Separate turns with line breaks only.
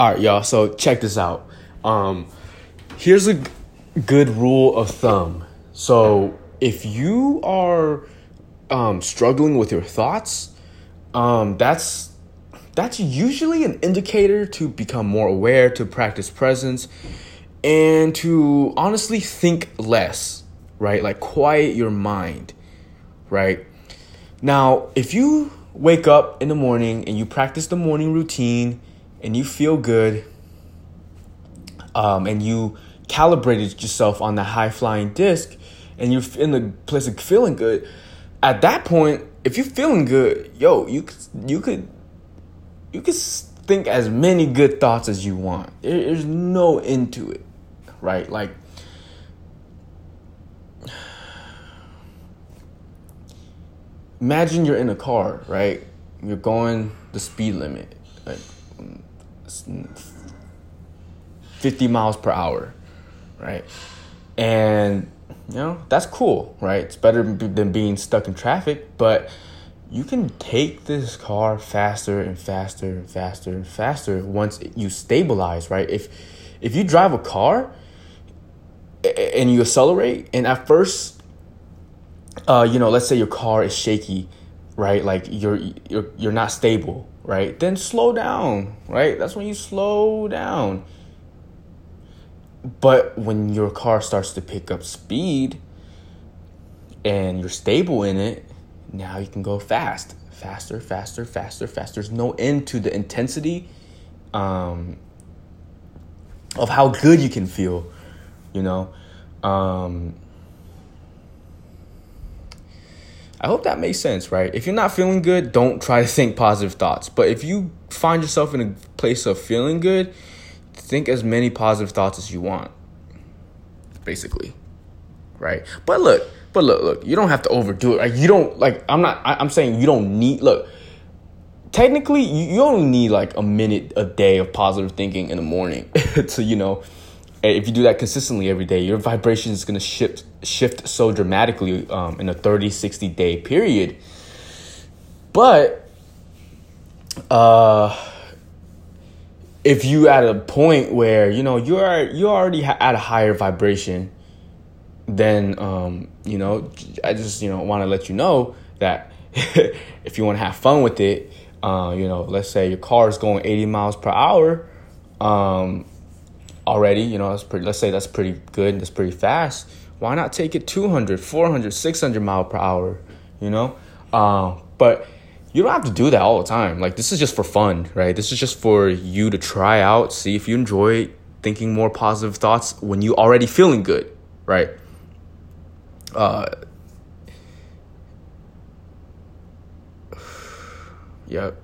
All right, y'all. So check this out. Um, here's a g- good rule of thumb. So if you are um, struggling with your thoughts, um, that's that's usually an indicator to become more aware, to practice presence, and to honestly think less. Right, like quiet your mind. Right now, if you wake up in the morning and you practice the morning routine and you feel good um, and you calibrated yourself on the high flying disc and you're in the place of feeling good at that point if you're feeling good yo you could you could you could think as many good thoughts as you want. There's no end to it right? Like imagine you're in a car right? You're going the speed limit like 50 miles per hour, right? And you know, that's cool, right? It's better than being stuck in traffic, but you can take this car faster and faster and faster and faster once you stabilize, right? If if you drive a car and you accelerate and at first uh you know, let's say your car is shaky, right? Like you're you're you're not stable, right? Then slow down, right? That's when you slow down. But when your car starts to pick up speed and you're stable in it, now you can go fast, faster, faster, faster, faster. There's no end to the intensity um, of how good you can feel, you know. Um, I hope that makes sense, right? If you're not feeling good, don't try to think positive thoughts. But if you find yourself in a place of feeling good, think as many positive thoughts as you want. Basically. Right? But look, but look, look, you don't have to overdo it. Like you don't like I'm not I, I'm saying you don't need look technically you, you only need like a minute a day of positive thinking in the morning to you know if you do that consistently every day, your vibration is to shift shift so dramatically um, in a 30, 60 day period. But uh, if you at a point where you know you're you already at a higher vibration, then um, you know I just you know want to let you know that if you want to have fun with it, uh, you know, let's say your car is going 80 miles per hour. Um, already, you know, that's pretty, let's say that's pretty good, that's pretty fast. Why not take it 200, 400, 600 mile per hour, you know? Uh, but you don't have to do that all the time. Like, this is just for fun, right? This is just for you to try out, see if you enjoy thinking more positive thoughts when you already feeling good, right? Uh, yep.